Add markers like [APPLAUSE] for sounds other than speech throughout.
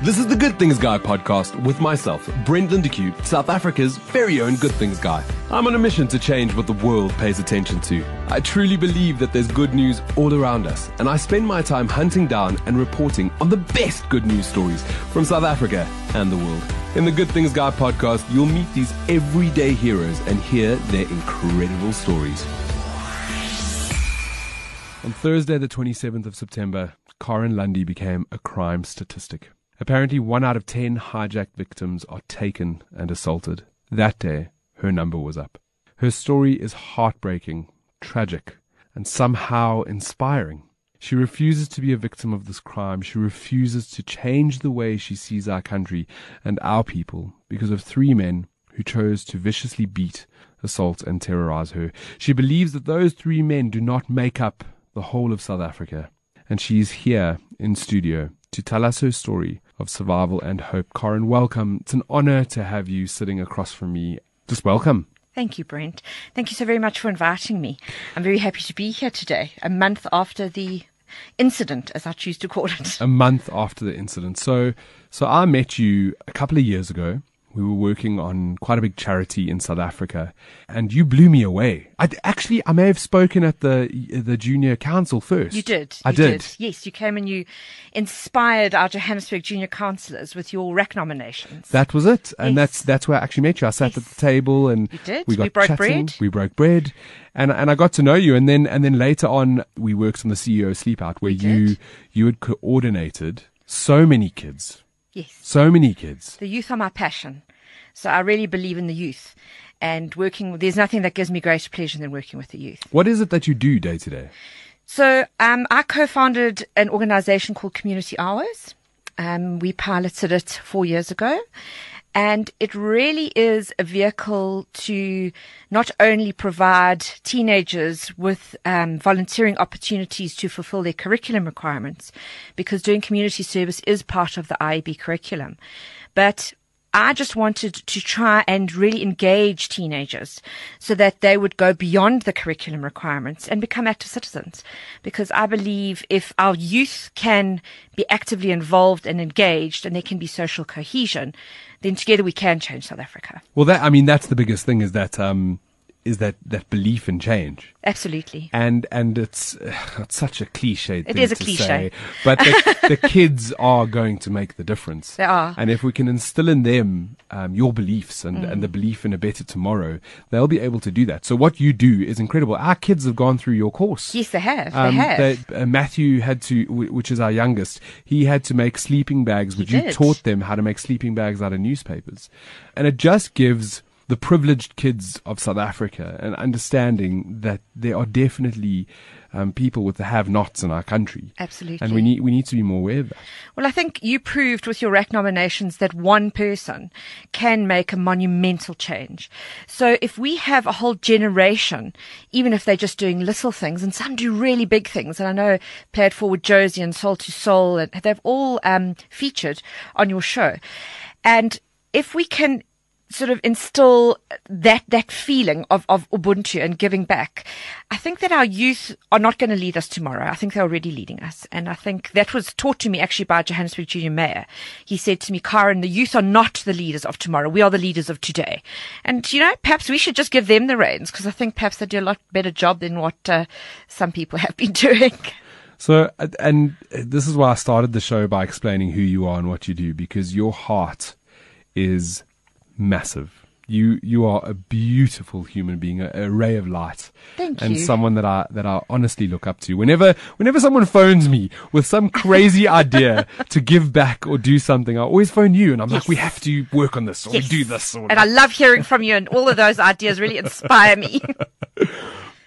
This is the Good Things Guy podcast with myself, Brent Lindeque, South Africa's very own Good Things Guy. I'm on a mission to change what the world pays attention to. I truly believe that there's good news all around us, and I spend my time hunting down and reporting on the best good news stories from South Africa and the world. In the Good Things Guy podcast, you'll meet these everyday heroes and hear their incredible stories. On Thursday, the 27th of September, Karen Landi became a crime statistic. Apparently, one out of ten hijacked victims are taken and assaulted. That day, her number was up. Her story is heartbreaking, tragic, and somehow inspiring. She refuses to be a victim of this crime. She refuses to change the way she sees our country and our people because of three men who chose to viciously beat, assault, and terrorize her. She believes that those three men do not make up the whole of South Africa. And she is here in studio to tell us her story of survival and hope. Karen, welcome. It's an honor to have you sitting across from me. Just welcome. Thank you, Brent. Thank you so very much for inviting me. I'm very happy to be here today, a month after the incident, as I choose to call it. A month after the incident. So, so I met you a couple of years ago we were working on quite a big charity in South Africa, and you blew me away. I actually I may have spoken at the the junior council first. You did. I you did. did. Yes, you came and you inspired our Johannesburg junior councillors with your RAC nominations. That was it, and Yes. that's that's where I actually met you. I sat Yes. at the table and You did. we got We broke chatting. bread. We broke bread, and and I got to know you, and then and then later on we worked on the CEO sleepout where We you did. you had coordinated so many kids, yes. so many kids. The youth are my passion. So I really believe in the youth. And working, there's nothing that gives me greater pleasure than working with the youth. What is it that you do day to day? So um, I co-founded an organization called Community Hours. Um, we piloted it four years ago. And it really is a vehicle to not only provide teenagers with um, volunteering opportunities to fulfill their curriculum requirements, because doing community service is part of the IEB curriculum, but I just wanted to try and really engage teenagers so that they would go beyond the curriculum requirements and become active citizens. Because I believe if our youth can be actively involved and engaged and there can be social cohesion, then together we can change South Africa. Well, that I mean that's the biggest thing is that um is that that belief in change. Absolutely. and and it's [SIGHS] it's such a cliche. It is a to cliche. say, but the, the [LAUGHS] kids are going to make the difference. They are. and if we can instill in them um, your beliefs and and Mm. the belief in a better tomorrow, they'll be able to do that. So what you do is incredible. Our kids have gone through your course. Yes, they have. Um, they have. they- uh, Matthew had to, wh- which is our youngest, he had to make sleeping bags, which you taught them how to make sleeping bags out of newspapers. And it just gives the privileged kids of South Africa and understanding that there are definitely um, people with the have-nots in our country. Absolutely. And we need, we need to be more aware of that. Well, I think you proved with your RAC nominations that one person can make a monumental change. So if we have a whole generation, even if they're just doing little things, and some do really big things, and I know Play It Forward Josie and Soul to Soul, and they've all um, featured on your show. And if we can sort of instill that that feeling of, of Ubuntu and giving back. I think that our youth are not going to lead us tomorrow. I think they're already leading us. And I think that was taught to me actually by Johannesburg Junior Mayor. He said to me, Karen, the youth are not the leaders of tomorrow. We are the leaders of today. And, you know, perhaps we should just give them the reins because I think perhaps they do a lot better job than what uh, some people [LAUGHS] have been doing. So, and this is why I started the show by explaining who you are and what you do, because your heart is massive. You you are a beautiful human being, a, a ray of light, Thank and you. someone that I that I honestly look up to. Whenever whenever someone phones me with some crazy [LAUGHS] idea to give back or do something, I always phone you, and I'm like, we have to work on this, or Yes. we do this, or And I love hearing from you and all of those ideas really inspire me. [LAUGHS]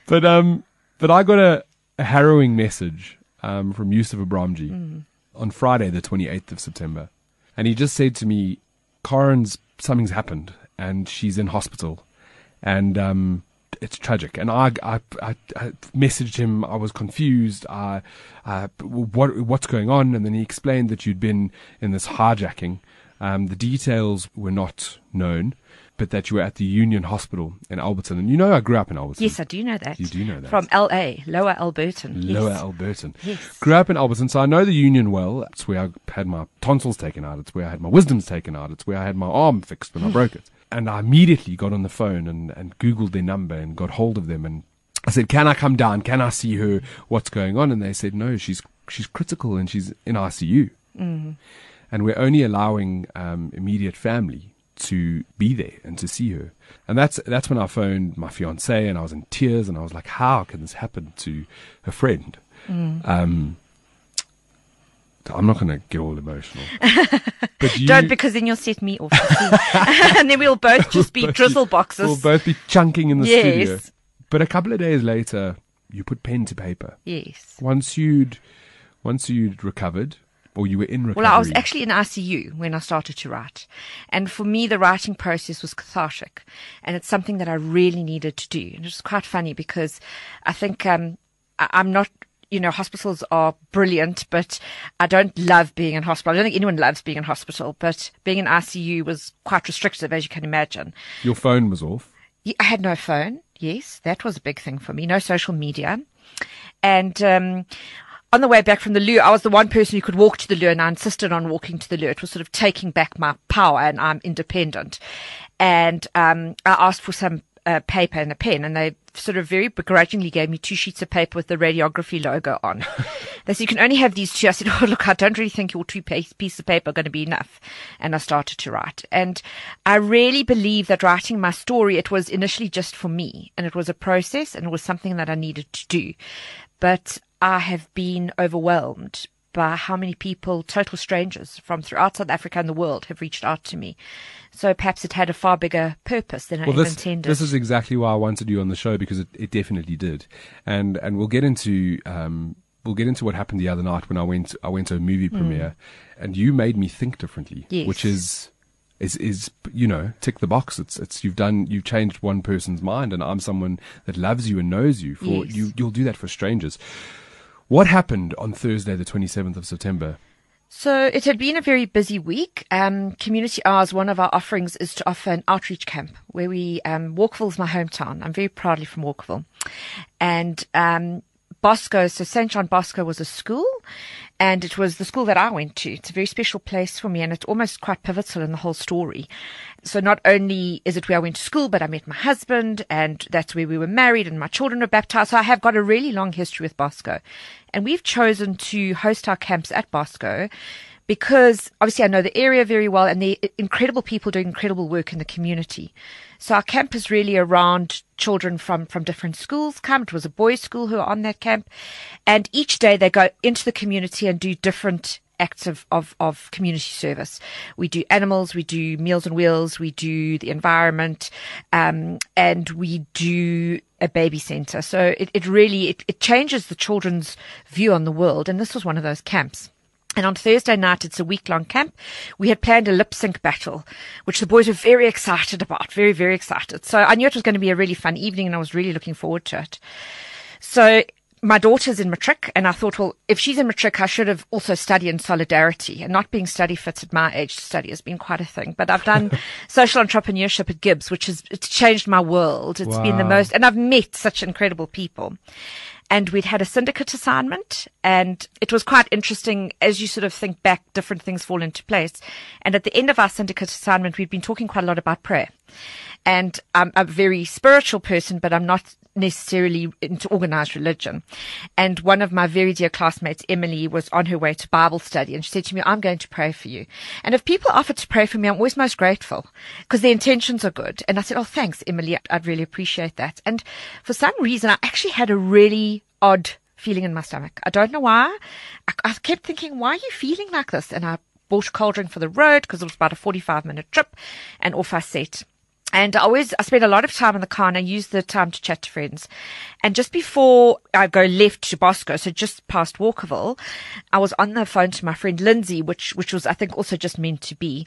But um, but I got a, a harrowing message um from Yusuf Abramjee on Friday, the 28th of September, and he just said to me, "Karen's something's happened, and she's in hospital, and um." It's tragic, and I, I, I, I messaged him. I was confused. I, uh, what, what's going on? And then he explained that you'd been in this hijacking, Um, the details were not known, but that you were at the Union Hospital in Alberton. And you know, I grew up in Alberton. Yes, I do know that. You do know that. From LA, Lower Alberton. Lower yes. Alberton. Yes. Grew up in Alberton, so I know the Union well. It's where I had my tonsils taken out. It's where I had my wisdoms taken out. It's where I had my arm fixed when I broke it. And I immediately got on the phone and, and Googled their number and got hold of them. And I said, Can I come down? Can I see her? What's going on? And they said, No, she's, she's critical and she's in ICU. Mm. And we're only allowing um, immediate family to be there and to see her. And that's that's when I phoned my fiance and I was in tears and I was like, How can this happen to a friend? Mm. Um, I'm not going to get all emotional. [LAUGHS] But you, Don't, because then you'll set me off. [LAUGHS] and then we'll both just be both drizzle boxes. We'll both be chunking in the Yes. studio. But a couple of days later, you put pen to paper. yes. Once you'd once you'd recovered, or you were in recovery. Well, I was actually in ICU when I started to write. And for me, the writing process was cathartic. And it's something that I really needed to do. And it's quite funny because I think um, I- I'm not, you know, hospitals are brilliant, but I don't love being in hospital. I don't think anyone loves being in hospital, but being in ICU was quite restrictive, as you can imagine. your phone was off. I had no phone. Yes, that was a big thing for me. No social media. And um, on the way back from the loo, I was the one person who could walk to the loo, and I insisted on walking to the loo. It was sort of taking back my power, and I'm independent. And um, I asked for some uh, paper and a pen, and they sort of very begrudgingly gave me two sheets of paper with the radiography logo on. [LAUGHS] they said, You can only have these two. I said, Oh, look, I don't really think your two pieces of paper are going to be enough. And I started to write. And I really believe that writing my story, it was initially just for me, and it was a process, and it was something that I needed to do. But I have been overwhelmed by how many people, total strangers from throughout South Africa and the world, have reached out to me. So perhaps it had a far bigger purpose than I Well, ever this intended. this is exactly why I wanted you on the show because it, it definitely did, and and we'll get into um we'll get into what happened the other night when I went I went to a movie premiere, and you made me think differently, Hmm. Yes. which is. Is, is you know tick the box it's it's you've done you've changed one person's mind and I'm someone that loves you and knows you for Yes. you you'll do that for strangers what happened on Thursday the 27th of September So it had been a very busy week. Um, Community Hours, one of our offerings is to offer an outreach camp where we, um, is my hometown. I'm very proudly from Walkerville. And, um, Bosco, so St. John Bosco was a school and it was the school that I went to. It's a very special place for me and it's almost quite pivotal in the whole story. So not only is it where I went to school, but I met my husband and that's where we were married and my children were baptized. So I have got a really long history with Bosco. And we've chosen to host our camps at Bosco because obviously I know the area very well and the incredible people doing incredible work in the community. So our camp is really around children from, from different schools come. It was a boys' school who are on that camp. And each day they go into the community and do different acts of, of, of community service. We do animals, we do Meals on Wheels, we do the environment, um, and we do a baby center. So it, it really, it, it changes the children's view on the world. And this was one of those camps. And on Thursday night, it's a week long camp. We had planned a lip sync battle, which the boys were very excited about, very, very excited. So I knew it was going to be a really fun evening and I was really looking forward to it. So my daughter's in matric and I thought, well, if she's in matric, I should have also studied in solidarity and not being study fit at my age to study has been quite a thing. But I've done [LAUGHS] social entrepreneurship at GIBS, which has, it's changed my world. It's been the most, and I've met such incredible people and we'd had a syndicate assignment and it was quite interesting as you sort of think back different things fall into place. And at the end of our syndicate assignment we'd been talking quite a lot about prayer. And i'm a very spiritual person but i'm not necessarily into organized religion and one of my very dear classmates emily was on her way to bible study and she said to me i'm going to pray for you and if people offer to pray for me i'm always most grateful because their intentions are good and i said oh thanks emily i'd really appreciate that and for some reason i actually had a really odd feeling in my stomach. I don't know why. I, I kept thinking, why are you feeling like this? And I bought a cold drink for the road because it was about a 45 minute trip and off I set. And I always, I spend a lot of time in the car and I use the time to chat to friends. And just before I go left to Bosco, so just past Walkerville, I was on the phone to my friend Lindsay, which, which was, I think, also just meant to be.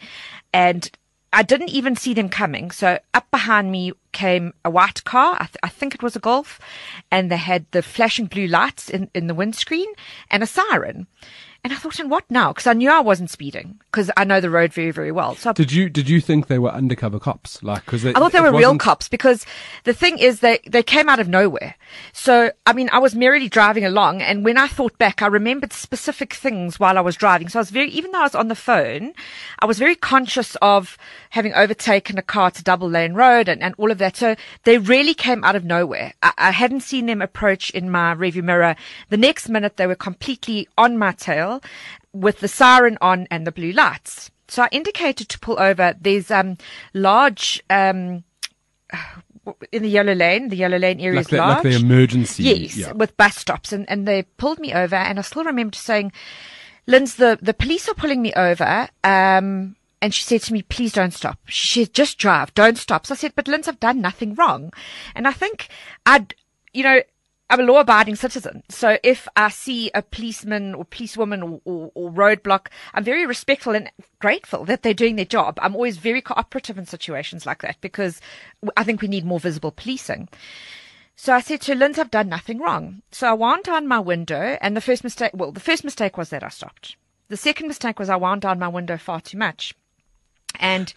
And I didn't even see them coming. So up behind me came a white car. I, th- I think it was a Golf and they had the flashing blue lights in, in the windscreen and a siren. And I thought, and what now? Because I knew I wasn't speeding because I know the road very, very well. So Did you did you think they were undercover cops? Like, because I thought they were real cops because the thing is they, they came out of nowhere. So, I mean, I was merrily driving along and when I thought back, I remembered specific things while I was driving. So I was very, even though I was on the phone, I was very conscious of having overtaken a car to double lane road and, and all of that. So they really came out of nowhere. I, I hadn't seen them approach in my rearview mirror. The next minute they were completely on my tail with the siren on and the blue lights. So I indicated to pull over. There's um large um in the yellow lane. The yellow lane area like is the, large. like the emergency. Yes, yeah. with bus stops, and, and they pulled me over, and I still remember saying, "Linz, the the police are pulling me over." Um, and she said to me, "Please don't stop." She said, "Just drive, don't stop." So I said, "But Linz, I've done nothing wrong," and I think I'd, you know. I'm a law-abiding citizen, so if I see a policeman or policewoman or, or, or roadblock, I'm very respectful and grateful that they're doing their job. I'm always very cooperative in situations like that because I think we need more visible policing. So I said to Linz, I've done nothing wrong. So I wound down my window, and the first mistake, well, the first mistake was that I stopped. The second mistake was I wound down my window far too much. And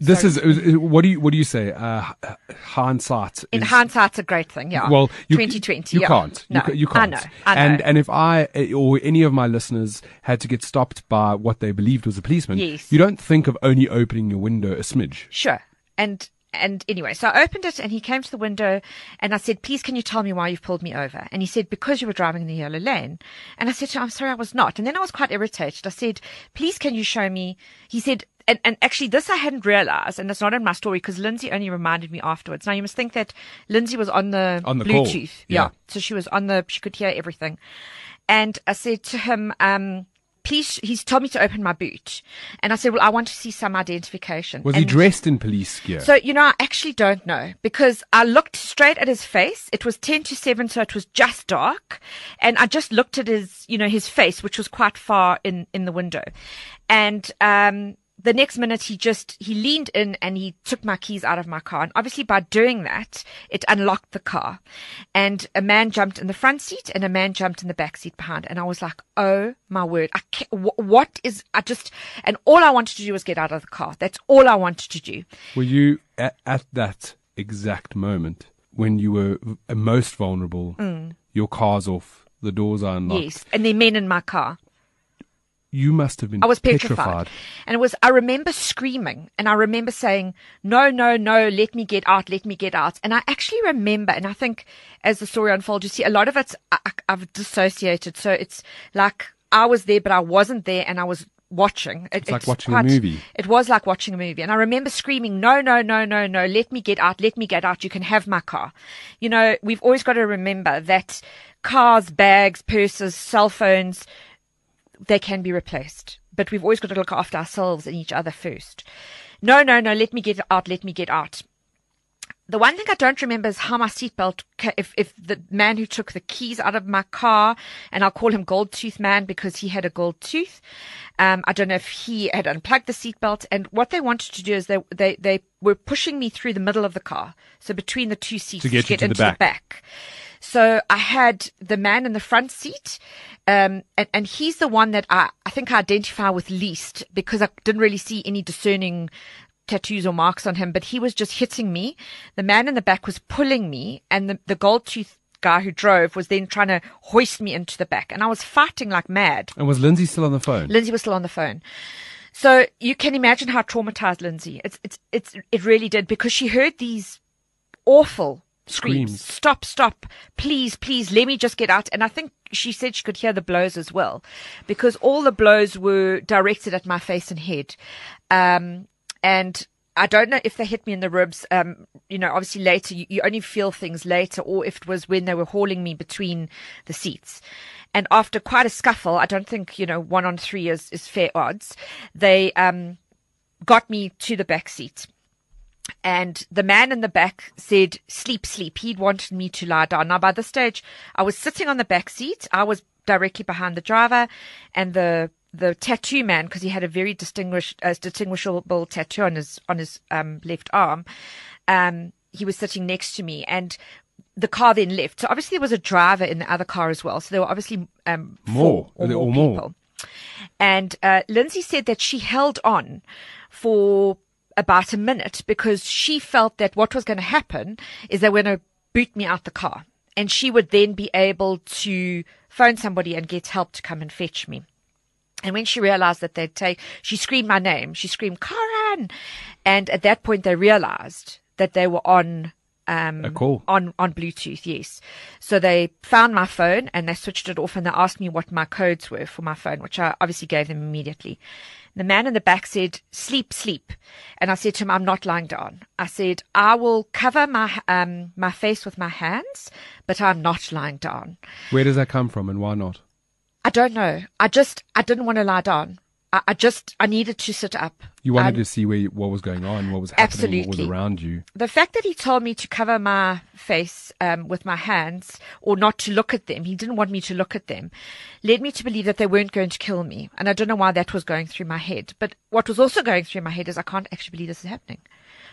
This Sorry. is what do you what do you say? Uh, hindsight. in is- hindsight's a great thing, yeah. Well, you, 2020, You yeah. can't. No, you, you can't. know, I know. And and if I eh, or any of my listeners had to get stopped by what they believed was a policeman, Yes. you don't think of only opening your window a smidge. Sure. And and anyway, so I opened it and he came to the window and I said, Please can you tell me why you've pulled me over? And he said, Because you were driving in the yellow lane. And I said to him, I'm sorry, I was not. And then I was quite irritated. I said, Please can you show me? He said, and, and actually this I hadn't realized, and it's not in my story because Lindsay only reminded me afterwards. Now you must think that Lindsay was on the, On the Bluetooth. yeah. So she was on the, she could hear everything. And I said to him, um, please, he's told me to open my boot. And I said, well, I want to see some identification. Was he dressed in police gear? so, you know, I actually don't know because I looked straight at his face. It was 10 to 7, so it was just dark. And I just looked at his, you know, his face, which was quite far in, in the window. And, um, the next minute he just, he leaned in and he took my keys out of my car. And obviously by doing that, it unlocked the car. And a man jumped in the front seat and a man jumped in the back seat behind. And I was like, oh my word. I can't, wh- what is, I just, and all I wanted to do was get out of the car. That's all I wanted to do. were you at, at that exact moment when you were most vulnerable? Your car's off, the doors are unlocked. Mm. Yes, and there are men in my car. You must have been I was petrified. And it was, I remember screaming and I remember saying, no, no, no, let me get out, let me get out. And I actually remember, and I think as the story unfolds, you see a lot of it's, I, I've dissociated. So it's like I was there, but I wasn't there and I was watching. It- It's like watching a movie. It was like watching a movie. And I remember screaming, no, no, no, no, no, let me get out, let me get out. You can have my car. You know, we've always got to remember that cars, bags, purses, cell phones, they can be replaced. But we've always got to look after ourselves and each other first. No, no, no, let me get out, let me get out. The one thing I don't remember is how my seatbelt, if, if the man who took the keys out of my car, and I'll call him Gold Tooth Man because he had a gold tooth. Um, I don't know if he had unplugged the seatbelt. And what they wanted to do is they, they, they were pushing me through the middle of the car. So between the two seats To get to the into back. the back. So I had the man in the front seat, um, and, and he's the one that I, I think I identify with least because I didn't really see any discerning tattoos or marks on him, but he was just hitting me. The man in the back was pulling me, and the, the gold tooth guy who drove was then trying to hoist me into the back, and I was fighting like mad. And was Lindsay still on the phone? Lindsay was still on the phone. So you can imagine how traumatized Lindsay. It's it's it's it really did because she heard these awful screams. Screams. Stop, stop, please, please, let me just get out. And I think she said she could hear the blows as well, because all the blows were directed at my face and head. Um, and I don't know if they hit me in the ribs. Um, you know, obviously later you, you only feel things later, or if it was when they were hauling me between the seats. And after quite a scuffle, I don't think you know one on three is is fair odds. They um got me to the back seat. And the man in the back said, sleep, sleep. He'd wanted me to lie down. Now, by this stage, I was sitting on the back seat. I was directly behind the driver and the, the tattoo man, because he had a very distinguished, uh, distinguishable tattoo on his, on his, um, left arm. Um, he was sitting next to me and the car then left. So obviously there was a driver in the other car as well. So there were obviously, um, More. four or Or more more. people. And uh, Lindsay said that she held on for about a minute because she felt that what was going to happen is they were going to boot me out the car. And she would then be able to phone somebody and get help to come and fetch me. And when she realized that they'd take, she screamed my name. She screamed, Karen. And at that point, they realized that they were on um, call. on on Bluetooth. Yes, so they found my phone and they switched it off and they asked me what my codes were for my phone, which I obviously gave them immediately. The man in the back said, "Sleep, sleep," and I said to him, "I'm not lying down." I said, "I will cover my um my face with my hands, but I'm not lying down." Where does that come from and why not? I don't know. I just I didn't want to lie down. I, I just I needed to sit up. You wanted Um, to see where you, what was going on, what was happening, what was around you. the fact that he told me to cover my face um, with my hands or not to look at them, he didn't want me to look at them, led me to believe that they weren't going to kill me. And I don't know why that was going through my head. But what was also going through my head is I can't actually believe this is happening.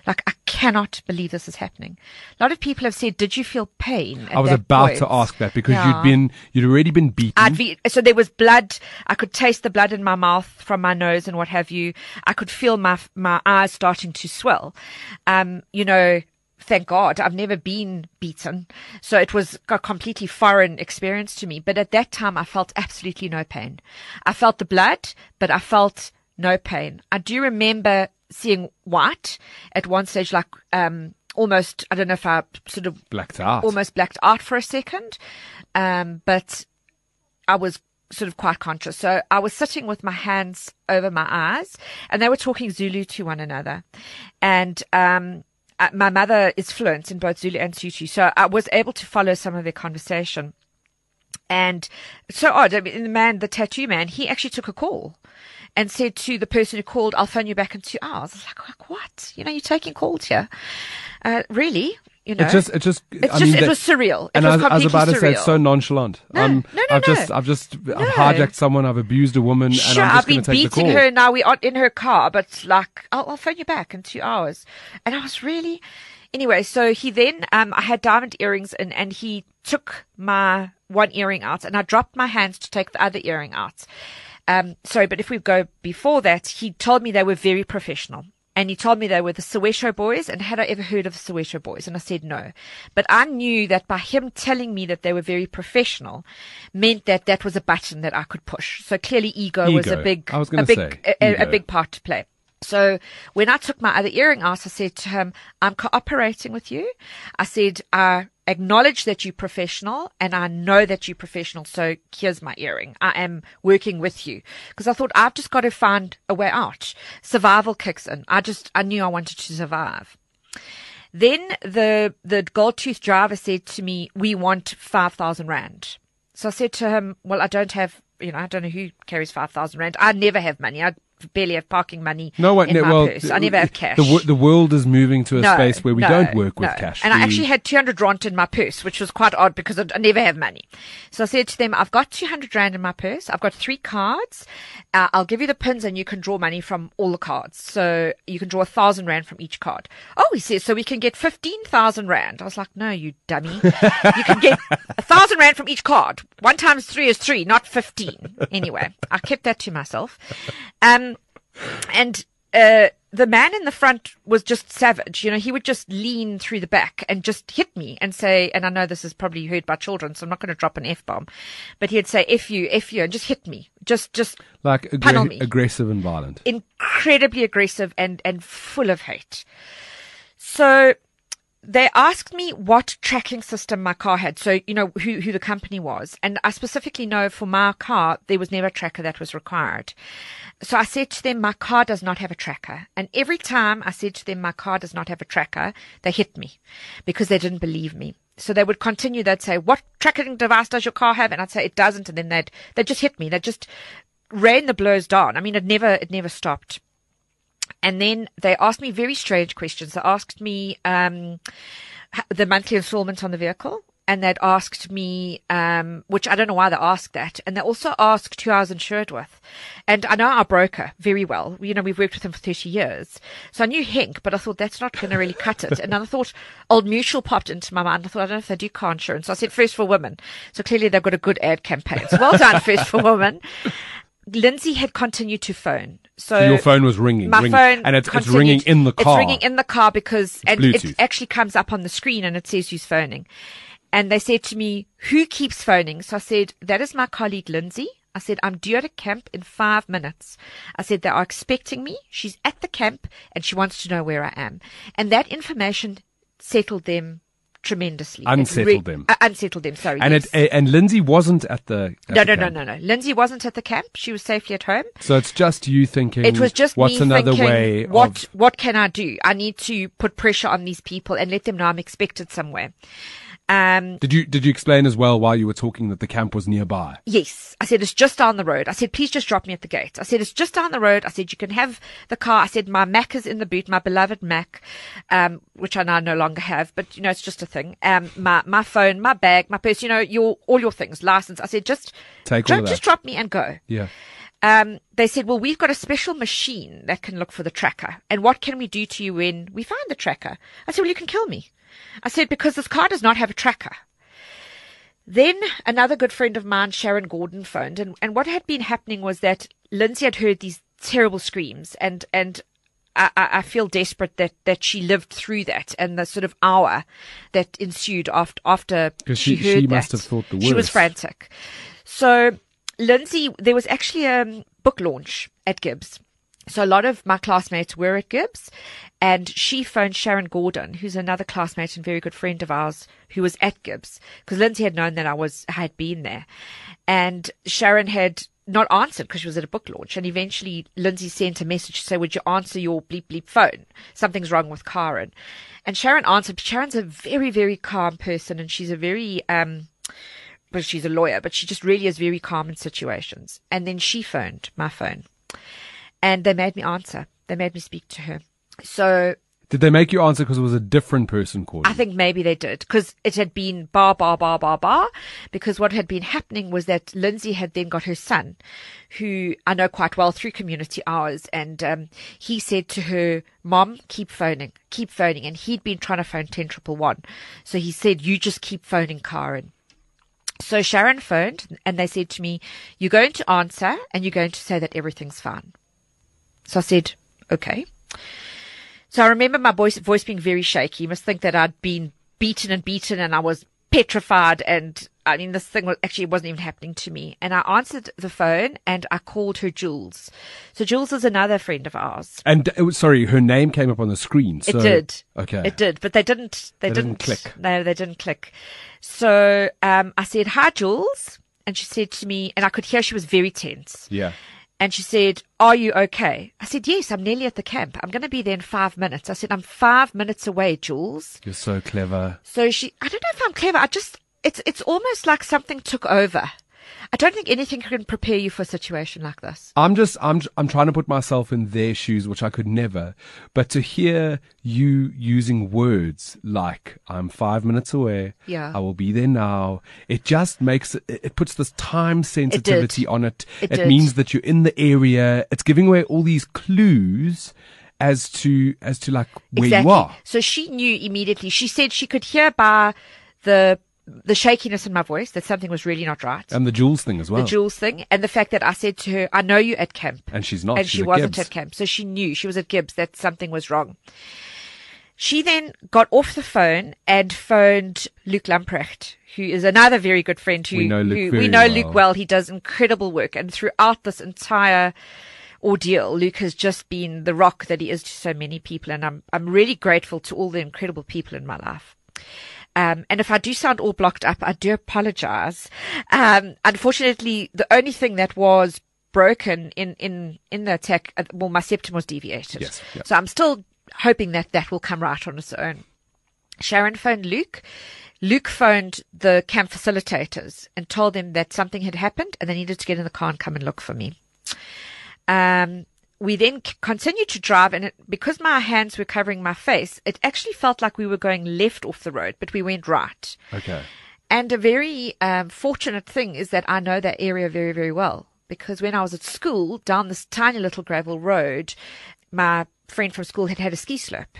Like, I cannot believe this is happening. A lot of people have said, Did you feel pain? I was about point?" to ask that because Yeah. you'd been, you'd already been beaten. I'd be, so there was blood. I could taste the blood in my mouth from my nose and what have you. I could feel my my eyes starting to swell. Um, you know, thank God I've never been beaten, so it was a completely foreign experience to me. But at that time, I felt absolutely no pain. I felt the blood, but I felt no pain. I do remember seeing white at one stage, like um, almost. I don't know if I sort of blacked out. almost blacked out for a second. Um, but I was sort of quite conscious. So I was sitting with my hands over my eyes and they were talking Zulu to one another. And, um, uh, my mother is fluent in both Zulu and Sotho, so I was able to follow some of their conversation. And so odd. I mean, the man, the tattoo man, he actually took a call and said to the person who called, I'll phone you back in two hours. I was like, like what? You know, you're taking calls here. Uh, really? You know, It just, it just, it's I just, mean, it that- was surreal. It and was I, was- I was completely about to say surreal. it's so nonchalant. No, um, no, no, I've just. I've just, I've hijacked someone, I've abused a woman, Sure, and I'm I've been take beating her now. We're in her car, but like, I'll, I'll phone you back in two hours. And I was really, anyway. So he then, um, I had diamond earrings, and and he took my one earring out, and I dropped my hands to take the other earring out. Um, sorry, but if we go before that, he told me they were very professional. And he told me they were the Soweto boys, and had I ever heard of the Soweto boys? And I said no. But I knew that by him telling me that they were very professional meant that that was a button that I could push. So clearly ego, was a big, I was a big, a- a big part to play. So when I took my other earring out, I said to him, I'm cooperating with you. I said, I acknowledge that you're professional and I know that you're professional. So here's my earring. I am working with you because I thought I've just got to find a way out. Survival kicks in. I just, I knew I wanted to survive. Then the, the gold tooth driver said to me, we want 5,000 rand. So I said to him, well, I don't have, you know, I don't know who carries 5,000 rand. I never have money. I barely have parking money No one, in no, my well, purse. I never have cash. The, the world is moving to a No, space where we no, don't work with cash. And I actually had 200 rand in my purse, which was quite odd because I I never have money. So I said to them, I've got 200 rand in my purse. I've got three cards. Uh, I'll give you the pins and you can draw money from all the cards. So you can draw a thousand rand from each card. Oh, he says, so we can get 15,000 rand. I was like, no, you dummy. you can get a thousand rand from each card. One times three is three, not 15. Anyway, I kept that to myself. Um, and uh, the man in the front was just savage. You know, he would just lean through the back and just hit me and say, and I know this is probably heard by children, so I'm not going to drop an f bomb, but he'd say "f you, f you," and just hit me, just just like me. aggressive and violent. incredibly aggressive and and full of hate. So they asked me what tracking system my car had. So, you know, who, who the company was. And I specifically know for my car, there was never a tracker that was required. So I said to them, my car does not have a tracker. And every time I said to them, my car does not have a tracker, they hit me because they didn't believe me. So they would continue. They'd say, what tracking device does your car have? And I'd say, it doesn't. And then they'd, they'd just hit me. They'd just rain the blows down. I mean, it never, it never stopped. And then they asked me very strange questions. They asked me um, the monthly installment on the vehicle, and they'd asked me, um, which I don't know why they asked that, and they also asked who I was insured with. And I know our broker very well. You know, we've worked with him for 30 years. So I knew Henk, but I thought that's not going to really cut it. And then I thought Old Mutual popped into my mind. I thought, I don't know if they do car insurance. So I said First for Women. So clearly they've got a good ad campaign. So well done, First for Women. Lindsay had continued to phone. So, So your phone was ringing, my ringing, phone and it's, it's ringing in the car. It's ringing in the car because and Bluetooth. it actually comes up on the screen and it says who's phoning. And they said to me, "Who keeps phoning?" So I said, "That is my colleague Lindsay." I said, "I'm due at a camp in five minutes." I said, "They are expecting me. She's at the camp and she wants to know where I am." And that information settled them tremendously. Unsettled them. uh, unsettled them. Sorry. and yes. it a- and Lindsay wasn't at the at no, the no, no, camp. no, no. Lindsay wasn't at the camp. She was safely at home. So it's just you thinking. It was just what's me another thinking, way what of what can I do? I need to put pressure on these people and let them know I'm expected somewhere. Um, Did you did you explain as well while you were talking that the camp was nearby? yes, I said it's just down the road. I said please just drop me at the gate. I said it's just down the road. I said you can have the car. I said my Mac is in the boot, my beloved Mac, um, which I now no longer have, but you know it's just a thing. Um, my my phone, my bag, my purse, you know your all your things, license. I said just Take all ju- just drop me and go. Yeah. um, they said, well, we've got a special machine that can look for the tracker. And what can we do to you when we find the tracker? I said, well, you can kill me. I said, because this car does not have a tracker. Then another good friend of mine, Sharon Gordon, phoned, and, and what had been happening was that Lindsay had heard these terrible screams, and and I, I feel desperate that that she lived through that and the sort of hour that ensued after after she, she- heard she must that. have thought the She was frantic. So Lindsay, there was actually a book launch at GIBS. So a lot of my classmates were at GIBS, and she phoned Sharon Gordon, who's another classmate and very good friend of ours, who was at GIBS, because Lindsay had known that I was had been there, and Sharon had not answered because she was at a book launch, and eventually Lindsay sent a message to say, "Would you answer your bleep bleep phone? Something's wrong with Karen," and Sharon answered. Sharon's a very very calm person, and she's a very um well, she's a lawyer, but she just really is very calm in situations. And then she phoned my phone and they made me answer. They made me speak to her. So Did they make you answer because it was a different person calling? I think maybe they did because it had been bar, bar, bar, bar, bar. Because what had been happening was that Lindsay had then got her son, who I know quite well through community hours. And um, he said to her, Mom, keep phoning, keep phoning. And he'd been trying to phone 10 triple one. So he said, You just keep phoning Karen. So Sharon phoned and they said to me, You're going to answer and you're going to say that everything's fine. So I said, Okay. So I remember my voice, voice being very shaky. You must think that I'd been beaten and beaten and I was petrified. And I mean, this thing was actually it wasn't even happening to me. And I answered the phone and I called her Jules. So Jules is another friend of ours. and it was, sorry, her name came up on the screen. It so- did. Okay. It did, but they didn't. They, They didn't click. No, they didn't click. So um, I said, "Hi, Jules," and she said to me, and I could hear she was very tense. Yeah. And she said, Are you okay? I said, Yes, I'm nearly at the camp. I'm going to be there in five minutes. I said, I'm five minutes away, Jules. You're so clever. So she, I don't know if I'm clever. I just, it's, it's almost like something took over. I don't think anything can prepare you for a situation like this. I'm just I'm I'm trying to put myself in their shoes, which I could never. But to hear you using words like "I'm five minutes away," Yeah. I will be there now. It just makes it. It puts this time sensitivity on it. It it means that you're in the area. It's giving away all these clues as to as to like where exactly. you are. So she knew immediately. She said she could hear by the, the shakiness in my voice that something was really not right. And the Jules thing as well. the Jules thing and the fact that I said to her, I know you at camp. and she's not. and she's she at wasn't GIBS. at camp. So she knew she was at GIBS that something was wrong. She then got off the phone and phoned Luke Lamprecht, who is another very good friend who We know Luke who, we know well. Luke well. He does incredible work and throughout this entire ordeal, Luke has just been the rock that he is to so many people and I'm I'm really grateful to all the incredible people in my life. Um, and if I do sound all blocked up, I do apologize. Um, unfortunately, the only thing that was broken in, in, in the attack, uh, well, my septum was deviated. Yes, yeah. So I'm still hoping that that will come right on its own. Sharon phoned Luke. Luke phoned the camp facilitators and told them that something had happened and they needed to get in the car and come and look for me. Um, we then continued to drive, and it, because my hands were covering my face, it actually felt like we were going left off the road, but we went right. Okay. And a very um, fortunate thing is that I know that area very, very well because when I was at school down this tiny little gravel road, my friend from school had had a ski slope.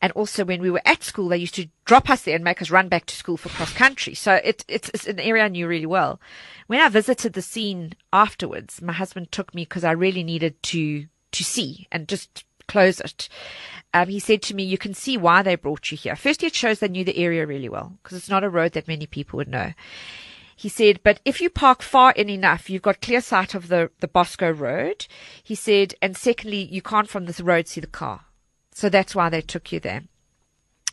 And also when we were at school, they used to drop us there and make us run back to school for cross country. So it, it's, it's an area I knew really well. When I visited the scene afterwards, my husband took me because I really needed to, to see and just close it. Um, he said to me, you can see why they brought you here. Firstly, it shows they knew the area really well because it's not a road that many people would know. He said, but if you park far in enough, you've got clear sight of the, the Bosco Road. He said, and secondly, you can't from this road see the car. So that's why they took you there.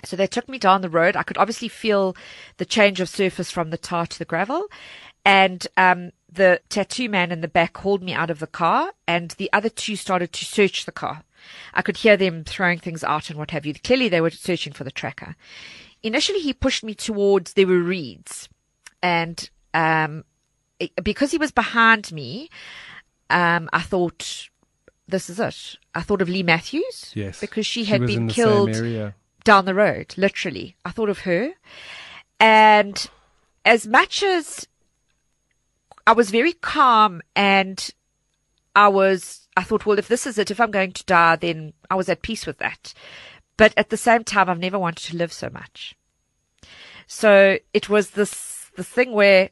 So they took me down the road. I could obviously feel the change of surface from the tar to the gravel. And um, the tattoo man in the back hauled me out of the car, and the other two started to search the car. I could hear them throwing things out and what have you. Clearly, they were searching for the tracker. Initially, he pushed me towards there were reeds and um, because he was behind me, um, I thought this is it. I thought of Leigh Matthews, Yes. because she She had was been in the killed down the road, literally. I thought of her, and as much as I was very calm and I was, I thought, well, if this is it, if I'm going to die, then I was at peace with that. But at the same time, I've never wanted to live so much. So it was this, the thing where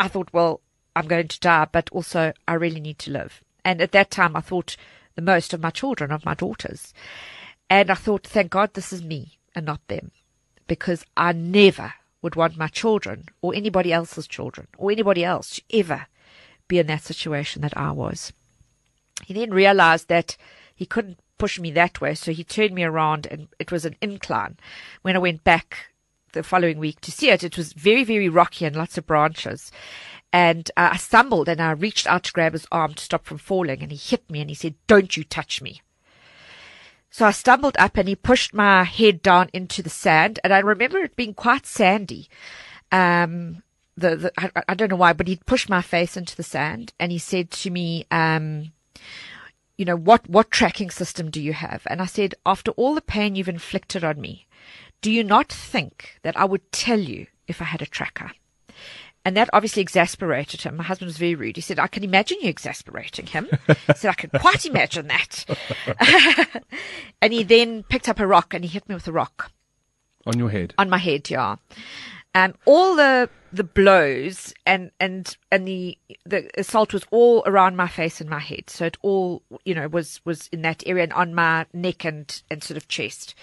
I thought, well, I'm going to die, but also I really need to live. And at that time, I thought the most of my children, of my daughters. And I thought, thank God this is me and not them, because I never would want my children or anybody else's children or anybody else to ever be in that situation that I was. He then realized that he couldn't push me that way, so he turned me around and it was an incline. When I went back the following week to see it, it was very, very rocky and lots of branches. And uh, I stumbled and I reached out to grab his arm to stop from falling and he hit me and he said, don't you touch me. So I stumbled up and he pushed my head down into the sand and I remember it being quite sandy. Um, the, the I, I don't know why, but he pushed my face into the sand and he said to me, um, you know, what, what tracking system do you have? And I said, after all the pain you've inflicted on me, do you not think that I would tell you if I had a tracker? And that obviously exasperated him. My husband was very rude. He said, I can imagine you exasperating him. I said, I can quite imagine that. [LAUGHS] and he then picked up a rock and he hit me with a rock On your head. on my head, yeah. Um, all the the blows and and and the the assault was all around my face and my head, so it all you know was was in that area and on my neck and and sort of chest.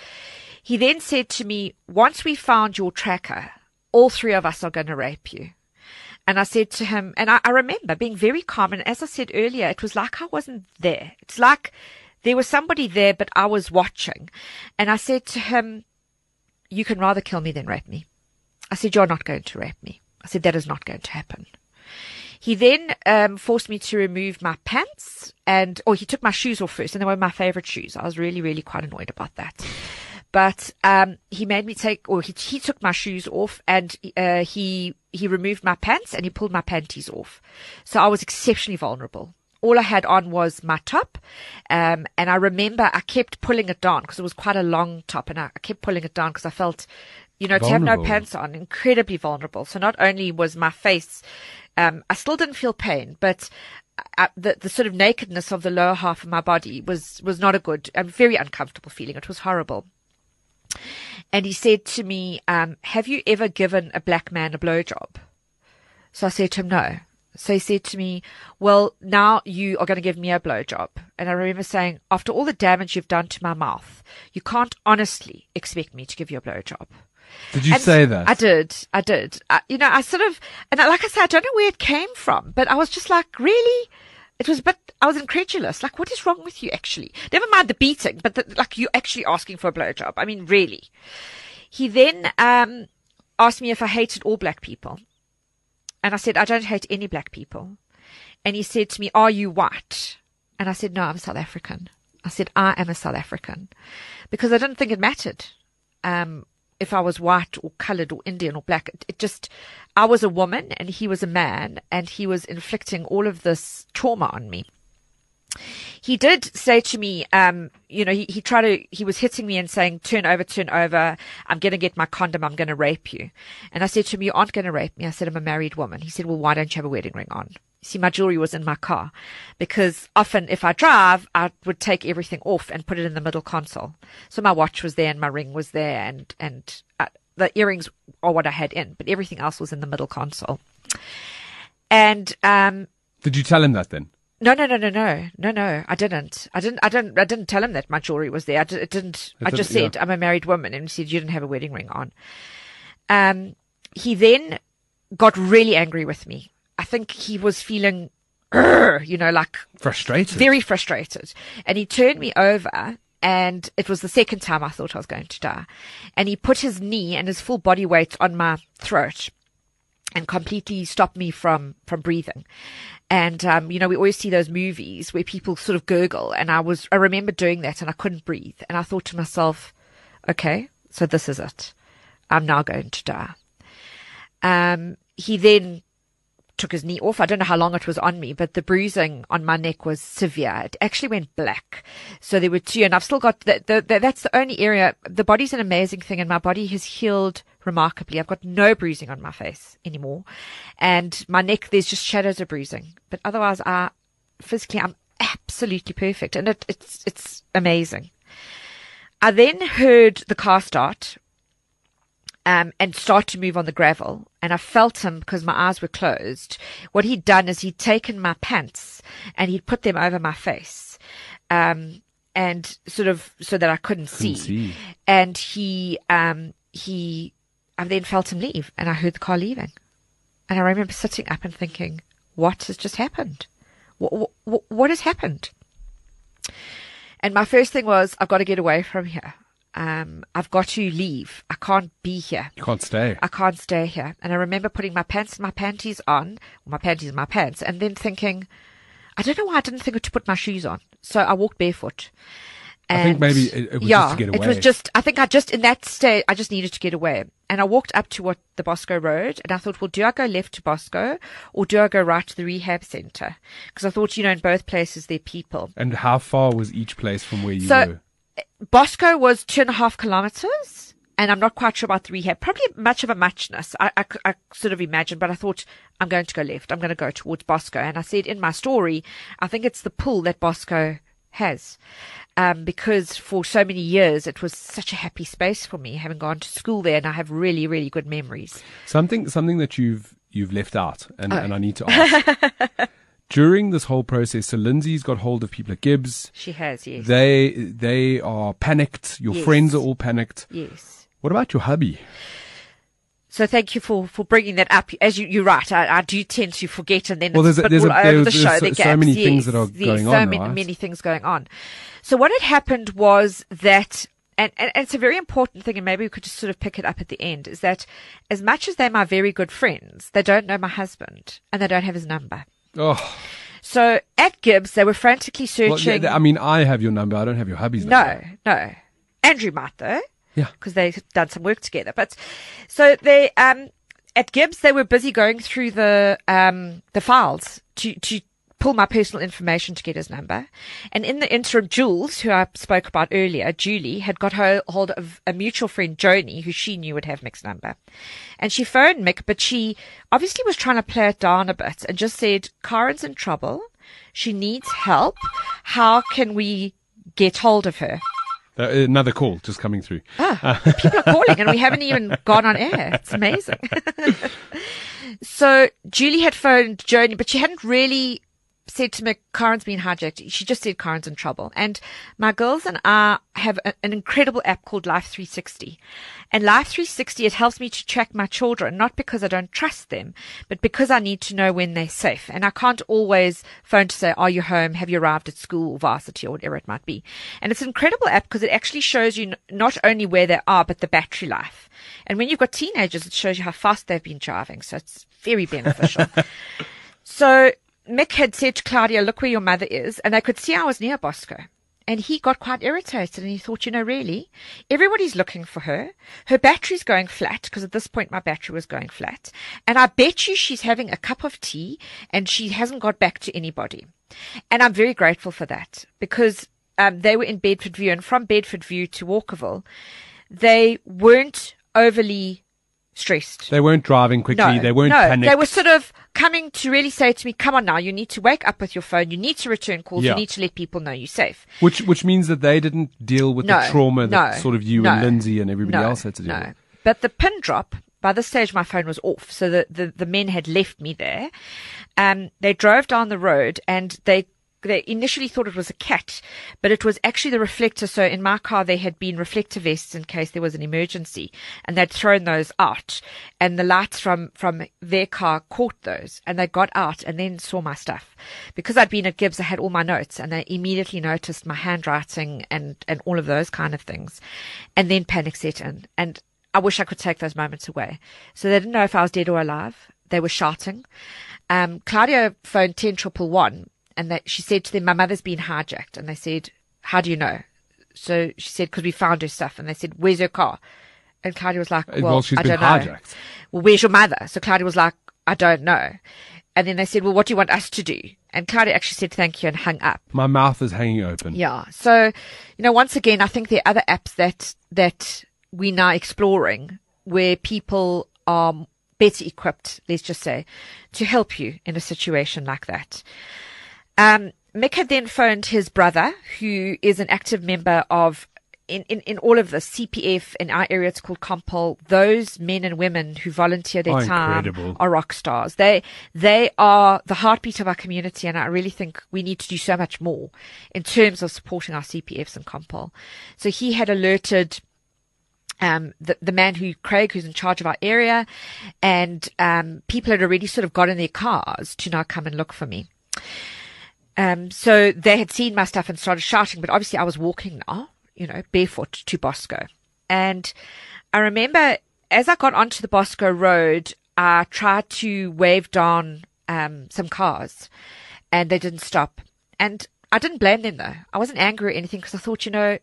He then said to me, "Once we found your tracker, all three of us are going to rape you." And I said to him, and I, I remember being very calm. And as I said earlier, it was like I wasn't there. It's like there was somebody there, but I was watching. And I said to him, you can rather kill me than rape me. I said, You're not going to rape me. I said, That is not going to happen. He then um, forced me to remove my pants and, or he took my shoes off first, and they were my favorite shoes. I was really, really quite annoyed about that. But um, he made me take, or he, he took my shoes off, and uh, he he removed my pants and he pulled my panties off. So I was exceptionally vulnerable. All I had on was my top, um, and I remember I kept pulling it down because it was quite a long top, and I, I kept pulling it down because I felt, you know, to have no pants on, incredibly vulnerable. So not only was my face, um, I still didn't feel pain, but uh, the the sort of nakedness of the lower half of my body was was not a good, a very uncomfortable feeling. It was horrible. And he said to me, um, "Have you ever given a black man a blowjob?" So I said to him, "No." So he said to me, Well, now you are going to give me a blowjob. And I remember saying, After all the damage you've done to my mouth, you can't honestly expect me to give you a blowjob. Did you And say that? I did. I did. I, you know, I sort of, and I- like I said, I don't know where it came from, but I was just like, really? It was a bit, I was incredulous. Like, what is wrong with you actually? Never mind the beating, but the, like you're actually asking for a blowjob. I mean, really. He then, um, asked me if I hated all black people. And I said, I don't hate any black people. And he said to me, Are you white? And I said, No, I'm South African. I said, I am a South African. Because I didn't think it mattered um, if I was white or colored or Indian or black. It, it just, I was a woman and he was a man and he was inflicting all of this trauma on me. He did say to me, um, you know, he, he tried to, he was hitting me and saying, turn over, turn over. I'm going to get my condom. I'm going to rape you. And I said to him, you aren't going to rape me. I said, I'm a married woman. He said, well, why don't you have a wedding ring on? See, my jewelry was in my car because often if I drive, I would take everything off and put it in the middle console. So my watch was there and my ring was there and, and uh, the earrings are what I had in, but everything else was in the middle console. And, um, Did you tell him that then? no, no, no, no, no, no, no. I didn't. I didn't. I didn't. I didn't tell him that my jewelry was there. I d- it didn't. It I just said I'm a married woman, and he said you didn't have a wedding ring on. Um, he then got really angry with me. I think he was feeling, you know, like Frustrated. very frustrated. And he turned me over and it was the second time I thought I was going to die. And he put his knee and his full body weight on my throat and completely stopped me from, from breathing. And, um, you know, we always see those movies where people sort of gurgle and I was, I remember doing that and I couldn't breathe. And I thought to myself, okay, so this is it. I'm now going to die. Um, he then took his knee off. I don't know how long it was on me, but the bruising on my neck was severe. It actually went black. So there were two, and I've still got the, the, the, that's the only area. The body's an amazing thing, and my body has healed remarkably. I've got no bruising on my face anymore, and my neck there's just shadows of bruising, but otherwise, I physically I'm absolutely perfect, and it, it's it's amazing. I then heard the car start um, and start to move on the gravel. And I felt him because my eyes were closed. What he'd done is he'd taken my pants and he'd put them over my face. Um, and sort of so that I couldn't, see. see. And he, um, he, I then felt him leave and I heard the car leaving. And I remember sitting up and thinking, what has just happened? What, what, what has happened? And my first thing was, I've got to get away from here. Um, I've got to leave. I can't be here. You can't stay. I can't stay here. And I remember putting my pants and my panties on, my panties and my pants, and then thinking, I don't know why I didn't think to put my shoes on. So I walked barefoot. I think maybe it- it was just to get away. It was just, I think I just, in that state, I just needed to get away. And I walked up to what the Bosco Road and I thought, well, do I go left to Bosco or do I go right to the rehab center? Because I thought, you know, in both places there are people. And how far was each place from where you So- were? Bosco was two and a half kilometers, and I'm not quite sure about the rehab. Probably much of a muchness. I, I, I sort of imagined, but I thought I'm going to go left. I'm going to go towards Bosco. And I said in my story, I think it's the pull that Bosco has. Um, because for so many years it was such a happy space for me, having gone to school there, and I have really, really good memories. Something something that you've you've left out, Oh. and, and I need to ask. [LAUGHS] During this whole process, so Lindsay's got hold of people at GIBS. She has, yes. They they are panicked. Your Yes. friends are all panicked. yes. What about your hubby? So thank you for, for bringing that up. As you, you're right, I, I do tend to forget and then Well, it's there's a- there's a- there's- the there's show. so- the so many yes, things that are going so on, many, right? many things going on. So what had happened was that, and, and it's a very important thing, and maybe we could just sort of pick it up at the end, is that as much as they're my very good friends, they don't know my husband and they don't have his number. Oh, So at GIBS, they were frantically well, searching. yeah, I mean, I have your number. I don't have your hubby's number. No, no. Andrew might though. Yeah. Because they've done some work together. But so they um at GIBS they were busy going through the um the files to to pull my personal information to get his number. And in the interim, Jules, who I spoke about earlier, Julie, had got hold of a mutual friend, Joni, who she knew would have Mick's number. And she phoned Mick, but she obviously was trying to play it down a bit and just said, Karen's in trouble. She needs help. How can we get hold of her? Uh, another call just coming through. Ah, people are calling and we haven't even gone on air. It's amazing. [LAUGHS] so Julie had phoned Joni, but she hadn't really said to me, Karen's been hijacked. She just said Karen's in trouble. And my girls and I have a, an incredible app called Life 360. And Life 360, it helps me to track my children, not because I don't trust them, but because I need to know when they're safe. And I can't always phone to say, are you home? Have you arrived at school or varsity or whatever it might be? And it's an incredible app because it actually shows you not only where they are, but the battery life. And when you've got teenagers, it shows you how fast they've been driving. So it's very beneficial. [LAUGHS] So Mick had said to Claudia, look where your mother is. And they could see I was near Bosco. And he got quite irritated and he thought, you know, really, everybody's looking for her. Her battery's going flat because at this point my battery was going flat. And I bet you she's having a cup of tea and she hasn't got back to anybody. And I'm very grateful for that because um, they were in Bedfordview and from Bedfordview to Walkerville, they weren't overly stressed. They weren't driving quickly. No, they weren't no, panicked. they were sort of coming to really say to me, "Come on now, you need to wake up with your phone. You need to return calls. Yeah. You need to let people know you're safe." which which means that they didn't deal with No, the trauma that sort of you and Lindsay and everybody else had to deal no. with. But the pin drop, by this stage, my phone was off, so the, the, the men had left me there. Um, they drove down the road and they they initially thought it was a cat, but it was actually the reflector. So in my car, there had been reflector vests in case there was an emergency, and they'd thrown those out, and the lights from from their car caught those, and they got out and then saw my stuff. Because I'd been at GIBS, I had all my notes, and they immediately noticed my handwriting and and all of those kind of things, and then panic set in, and I wish I could take those moments away. So they didn't know if I was dead or alive. They were shouting. Um, Claudia phoned 10 111 and that she said to them, my mother's been hijacked. And they said, how do you know? So she said, because we found her stuff. And they said, where's her car? And Claudia was like, well, well, she's I been don't know. Well, where's your mother? So Claudia was like, I don't know. And then they said, well, what do you want us to do? And Claudia actually said thank you and hung up. My mouth is hanging open. Yeah. So, you know, once again, I think there are other apps that, that we're now exploring where people are better equipped, let's just say, to help you in a situation like that. Um, Mick had then phoned his brother, who is an active member of in, in, in all of this, CPF, in our area, it's called Compol. Those men and women who volunteer their Oh, time incredible. are rock stars. They, they are the heartbeat of our community. And I really think we need to do so much more in terms of supporting our CPFs and Compol. So he had alerted um, the, the man who, Craig, who's in charge of our area, and um, people had already sort of got in their cars to now come and look for me. Um, so they had seen my stuff and started shouting, but obviously I was walking now, you know, barefoot to Bosco. And I remember as I got onto the Bosco Road, I tried to wave down um, some cars and they didn't stop. And I didn't blame them though. I wasn't angry or anything because I thought, you know,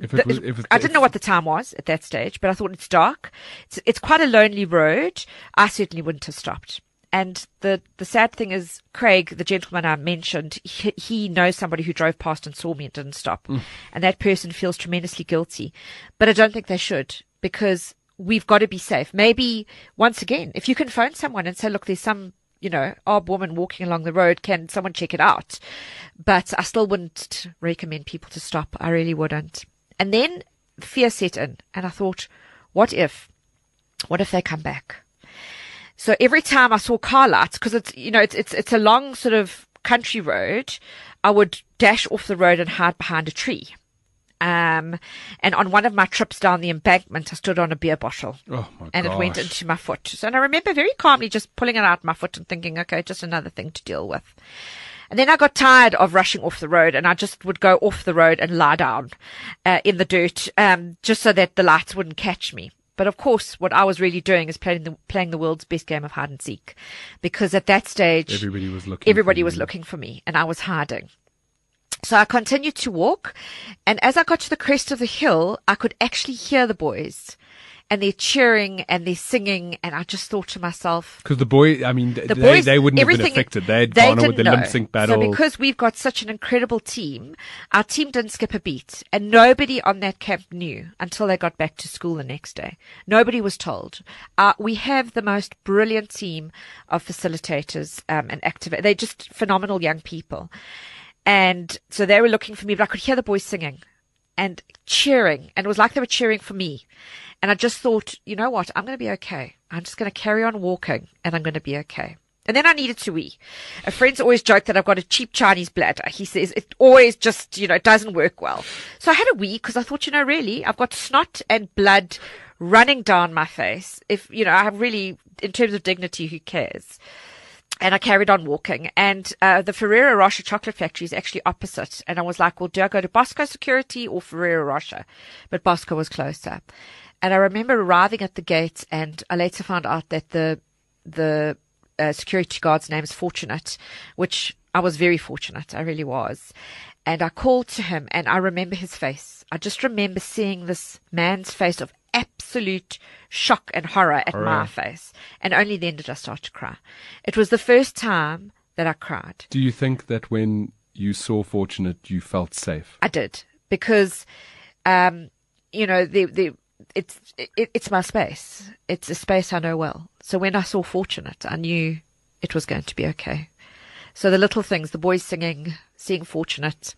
If it the- was, it, I didn't know what the time was at that stage, but I thought it's dark. It's, it's quite a lonely road. I certainly wouldn't have stopped. And the, the sad thing is, Craig, the gentleman I mentioned, he, he knows somebody who drove past and saw me and didn't stop. Mm. And that person feels tremendously guilty. But I don't think they should because we've got to be safe. Maybe once again, if you can phone someone and say, look, there's some, you know, odd woman walking along the road, can someone check it out? But I still wouldn't recommend people to stop. I really wouldn't. And then fear set in and I thought, what if, what if they come back? So every time I saw car lights, because it's you know it's it's it's a long sort of country road, I would dash off the road and hide behind a tree. Um, and on one of my trips down the embankment, I stood on a beer bottle oh my and it went into my foot. So and I remember very calmly just pulling it out my foot and thinking, okay, just another thing to deal with. And then I got tired of rushing off the road and I just would go off the road and lie down uh, in the dirt um, just so that the lights wouldn't catch me. But of course, what I was really doing is playing the, playing the world's best game of hide and seek. Because at that stage, Everybody was looking. everybody was you. looking for me and I was hiding. So I continued to walk and as I got to the crest of the hill, I could actually hear the boys and they're cheering and they're singing and I just thought to myself, Because the boy, I mean, the they, boys, they wouldn't have been affected. They had gone on with the didn't lip sync battle. So because we've got such an incredible team, our team didn't skip a beat, and nobody on that camp knew until they got back to school the next day. Nobody was told. Uh, we have the most brilliant team of facilitators um, and activators. They're just phenomenal young people, and so they were looking for me, but I could hear the boys singing and cheering, and it was like they were cheering for me. And I just thought, you know what? I'm going to be okay. I'm just going to carry on walking and I'm going to be okay. And then I needed to wee. A friend's always joked that I've got a cheap Chinese bladder. He says it always just, you know, doesn't work well. So I had a wee because I thought, you know, really, I've got snot and blood running down my face. If, you know, I have really, in terms of dignity, who cares? and I carried on walking. And uh, the Ferrero Rocher chocolate factory is actually opposite. And I was like, well, do I go to Bosco Security or Ferrero Rocher? But Bosco was closer. And I remember arriving at the gate, and I later found out that the the uh, security guard's name is Fortunate, which I was very fortunate. I really was. And I called to him, and I remember his face. I just remember seeing this man's face of absolute shock and horror at my face. And only then did I start to cry. It was the first time that I cried. Do you think that when you saw Fortunate, you felt safe? I did because, um, you know, there, there, it's it, it's my space. It's a space I know well. So when I saw Fortunate, I knew it was going to be okay. So the little things, the boys singing, seeing Fortunate.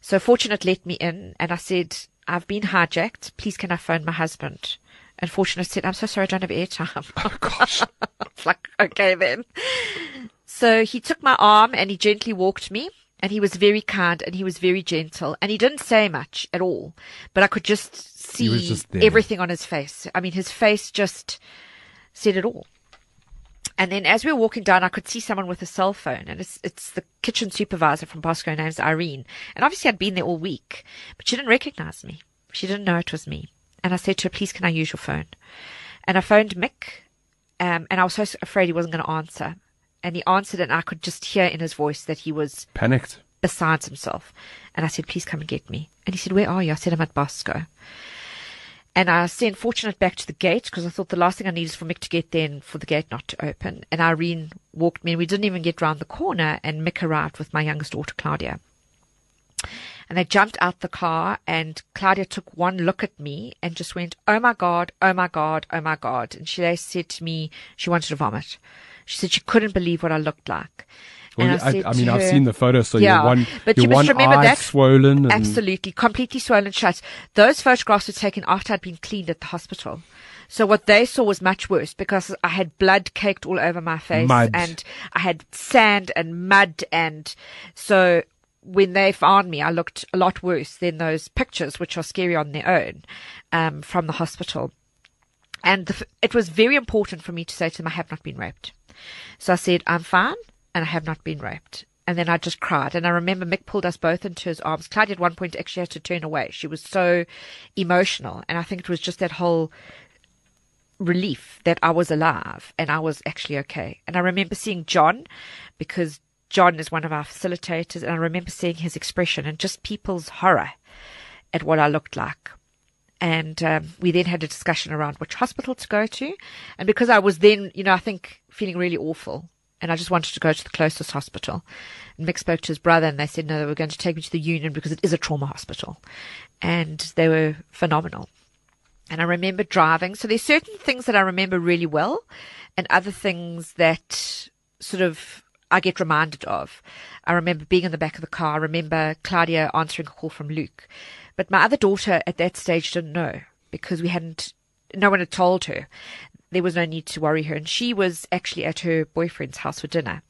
So Fortunate let me in, and I said, "I've been hijacked. Please, can I phone my husband?" And Fortunate said, "I'm so sorry, I don't have airtime." [LAUGHS] Oh gosh. [LAUGHS] Like, okay then. So he took my arm and he gently walked me and he was very kind and he was very gentle and he didn't say much at all, but I could just see just everything on his face. I mean, his face just said it all. And then as we were walking down, I could see someone with a cell phone and it's, it's the kitchen supervisor from Bosco. Her name's Irene. And obviously I'd been there all week, but she didn't recognize me. She didn't know it was me. And I said to her, please, can I use your phone? And I phoned Mick, um, and I was so afraid he wasn't going to answer. And he answered, and I could just hear in his voice that he was Panicked. besides himself. And I said, please come and get me. And he said, where are you? I said, I'm at Bosco. And I sent Fortunate back to the gate because I thought the last thing I needed is for Mick to get there and for the gate not to open. And Irene walked me, and we didn't even get round the corner, and Mick arrived with my youngest daughter, Claudia. And they jumped out the car, and Claudia took one look at me and just went, Oh my God, oh my God, oh my God. And she said to me, she wanted to vomit. She said she couldn't believe what I looked like. Well, I, I to mean, I've seen the photo, so Yeah, your one, but your you must one remember that- swollen. And, Absolutely, completely swollen shut. Those photographs were taken after I'd been cleaned at the hospital. So what they saw was much worse because I had blood caked all over my face Mud. and I had sand and mud and so when they found me, I looked a lot worse than those pictures, which are scary on their own, um, from the hospital. And the, it was very important for me to say to them, I have not been raped. So I said, I'm fine and I have not been raped. And then I just cried. And I remember Mick pulled us both into his arms. Claudia at one point actually had to turn away. She was so emotional. And I think it was just that whole relief that I was alive and I was actually okay. And I remember seeing John because John is one of our facilitators. And I remember seeing his expression and just people's horror at what I looked like. And um, we then had a discussion around which hospital to go to. And because I was then, you know, I think feeling really awful, and I just wanted to go to the closest hospital. And Mick spoke to his brother, and they said, no, they were going to take me to the Union because it is a trauma hospital. And they were phenomenal. And I remember driving. So there's certain things that I remember really well, and other things that sort of I get reminded of. I remember being in the back of the car. I remember Claudia answering a call from Luke. But my other daughter at that stage didn't know because we hadn't, no one had told her. There was no need to worry her. And she was actually at her boyfriend's house for dinner,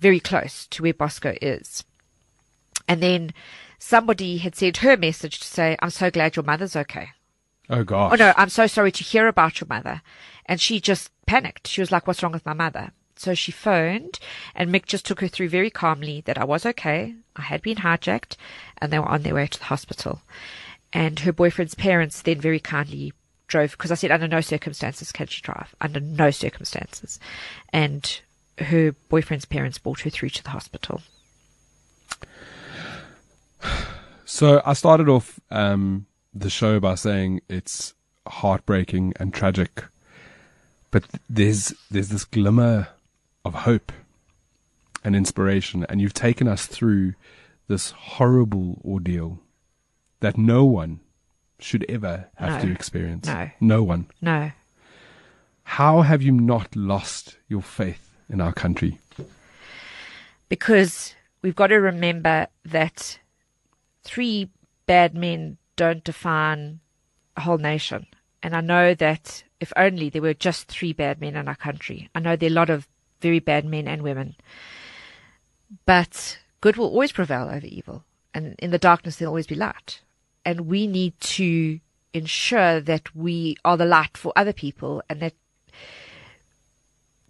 very close to where Bosco is. And then somebody had sent her message to say, I'm so glad your mother's okay. oh gosh. Oh no, I'm so sorry to hear about your mother. And she just panicked. She was like, what's wrong with my mother? So she phoned and Mick just took her through very calmly that I was okay. I had been hijacked and they were on their way to the hospital. And her boyfriend's parents then very kindly drove because I said under no circumstances can she drive. Under no circumstances. And her boyfriend's parents brought her through to the hospital. So I started off um, the show by saying it's heartbreaking and tragic, but there's there's this glimmer of hope and inspiration, and you've taken us through this horrible ordeal that no one should ever have No. to experience. No. no one. No. How have you not lost your faith in our country? because we've got to remember that three bad men don't define a whole nation. And I know that if only there were just three bad men in our country. I know there are a lot of very bad men and women. But good will always prevail over evil. And in the darkness, there'll always be light. And we need to ensure that we are the light for other people and that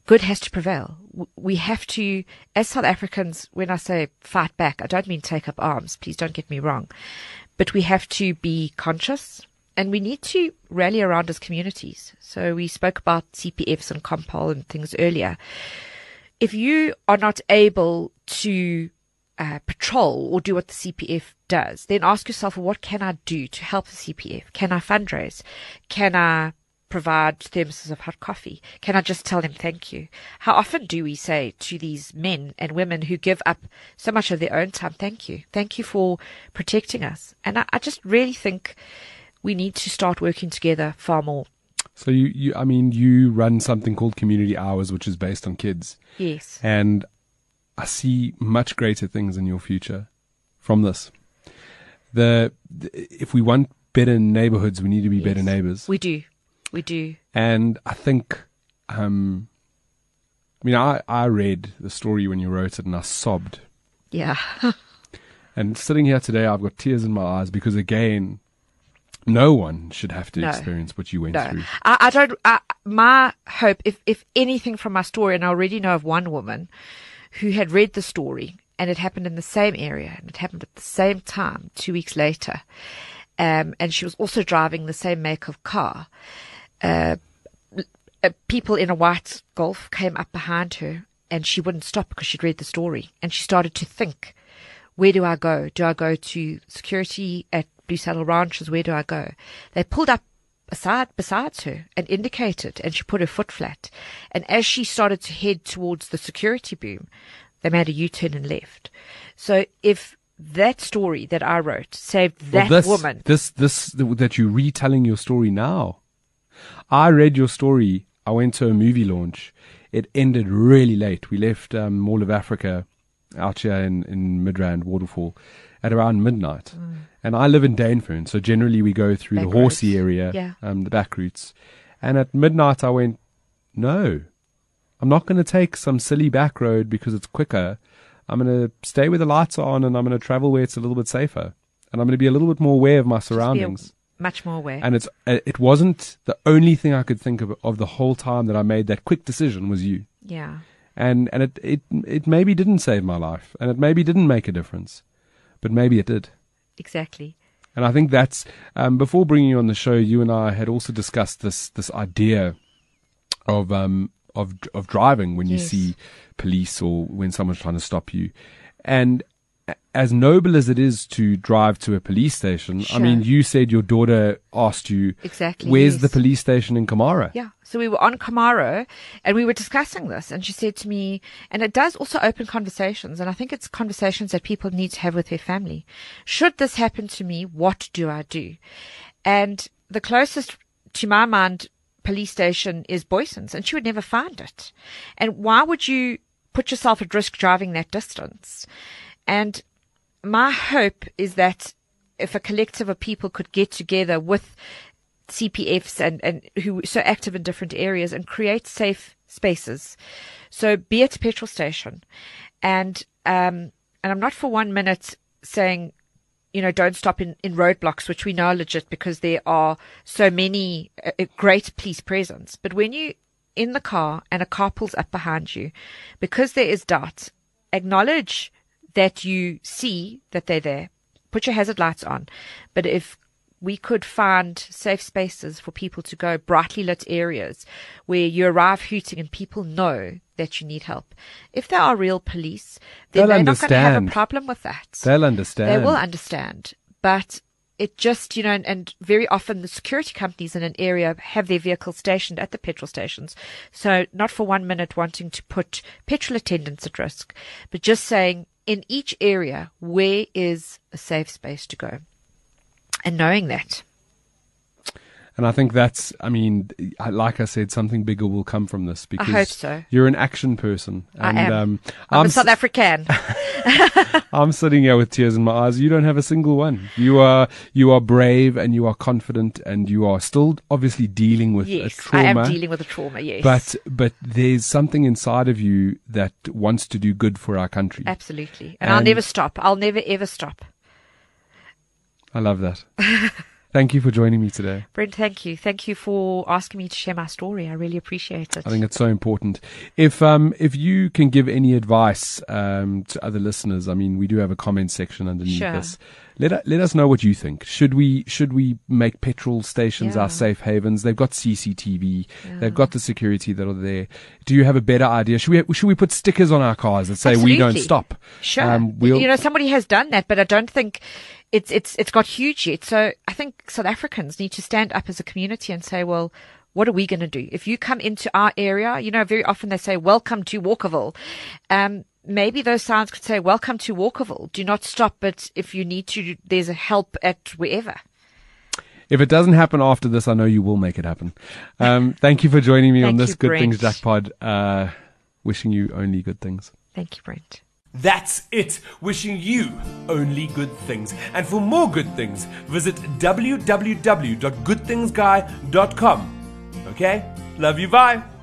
good has to prevail. We have to, as South Africans, when I say fight back, I don't mean take up arms. Please don't get me wrong. But we have to be conscious and we need to rally around as communities. So we spoke about CPFs and Compol and things earlier. If you are not able to uh, patrol or do what the CPF does, then ask yourself, what can I do to help the CPF? Can I fundraise? Can I provide thermoses of hot coffee? Can I just tell them thank you? How often do we say to these men and women who give up so much of their own time, thank you? Thank you for protecting us. And I, I just really think we need to start working together far more. So you, you, I mean, you run something called Community Hours, which is based on kids, Yes. and I see much greater things in your future from this. The, the if we want better neighborhoods, we need to be better neighbors. We do. We do. And I think, um, I mean, I, I read the story when you wrote it and I sobbed. Yeah. [LAUGHS] And sitting here today, I've got tears in my eyes because, again, no one should have to No. experience what you went No, through. I, I don't. I, my hope, if if anything from my story, and I already know of one woman who had read the story, and it happened in the same area, and it happened at the same time, two weeks later, um, and she was also driving the same make of car. Uh, uh, people in a white Golf came up behind her, and she wouldn't stop because she'd read the story, and she started to think where do I go? Do I go to security at Blue Saddle Ranches? Where do I go? They pulled up beside besides her and indicated, and she put her foot flat. And as she started to head towards the security boom, they made a U-turn and left. So if that story that I wrote saved that well, this, woman, This, this, that you're retelling your story now. I read your story. I went to a movie launch. It ended really late. We left um, Mall of Africa out here in, in Midrand Waterfall at around midnight. And I live in Dainfern, so generally we go through Back the horsey area, Yeah. um, the back routes. And at midnight I went, no, I'm not going to take some silly back road because it's quicker. I'm going to stay where the lights are on and I'm going to travel where it's a little bit safer. And I'm going to be a little bit more aware of my be a- surroundings. much more aware. And it's uh, it wasn't the only thing I could think of of the whole time that I made that quick decision was you. yeah. And and it it it maybe didn't save my life, and it maybe didn't make a difference, but maybe it did. Exactly. And I think that's um, before bringing you on the show, you and I had also discussed this this idea of um of of driving when you see police or when someone's trying to stop you, and as noble as it is to drive to a police station, I mean, you said your daughter asked you, Exactly, where's yes. the police station in Kamara? Yeah. So we were on Kamara, and we were discussing this and she said to me, and it does also open conversations. And I think it's conversations that people need to have with their family. Should this happen to me, what do I do? And the closest to my mind police station is Boyson's and she would never find it. And why would you put yourself at risk driving that distance? And my hope is that if a collective of people could get together with CPFs and, and who so active in different areas and create safe spaces. So be at a petrol station and, um, and I'm not for one minute saying, you know, don't stop in, in roadblocks, which we know are legit because there are so many uh, uh, great police presence. But when you in the car and a car pulls up behind you, because there is doubt, acknowledge that you see that they're there. Put your hazard lights on. But if we could find safe spaces for people to go, brightly lit areas where you arrive hooting and people know that you need help. If there are real police, then they're not going to have a problem with that. They'll understand. They will understand. But it just, you know, and, and very often the security companies in an area have their vehicles stationed at the petrol stations. So not for one minute wanting to put petrol attendants at risk, but just saying in each area, where is a safe space to go? And knowing that. And I think that's, I mean, like I said, something bigger will come from this because hope so. you're an action person. I am. Um, I'm, I'm, a South African. [LAUGHS] I'm sitting here with tears in my eyes. You don't have a single one. You are, you are brave and you are confident and you are still obviously dealing with a trauma. yes, I am dealing with a trauma, yes. but, but there's something inside of you that wants to do good for our country. Absolutely. And, I'll never stop. I'll never ever stop. I love that. [LAUGHS] Thank you for joining me today. Brent, thank you. Thank you for asking me to share my story. I really appreciate it. I think it's so important. If um if you can give any advice um to other listeners, I mean we do have a comment section underneath Sure. this. Let let us know what you think. Should we should we make petrol stations Yeah. our safe havens? They've got CCTV. Yeah. They've got the security that are there. Do you have a better idea? Should we should we put stickers on our cars that say we don't stop? Sure. Um, we'll- you know, somebody has done that, but I don't think it's it's it's got huge yet. So I think South Africans need to stand up as a community and say, well, what are we going to do? If you come into our area, you know, very often they say, welcome to Walkerville. Um, maybe those signs could say, welcome to Walkerville. Do not stop, but if you need to, there's a help at wherever. If it doesn't happen after this, I know you will make it happen. Um, [LAUGHS] thank you for joining me on this you, Good Brent. Things Jacpod. Uh, wishing you only good things. Thank you, Brent. That's it. Wishing you only good things. And for more good things, visit www.goodthingsguy.com. Okay? Love you. Bye.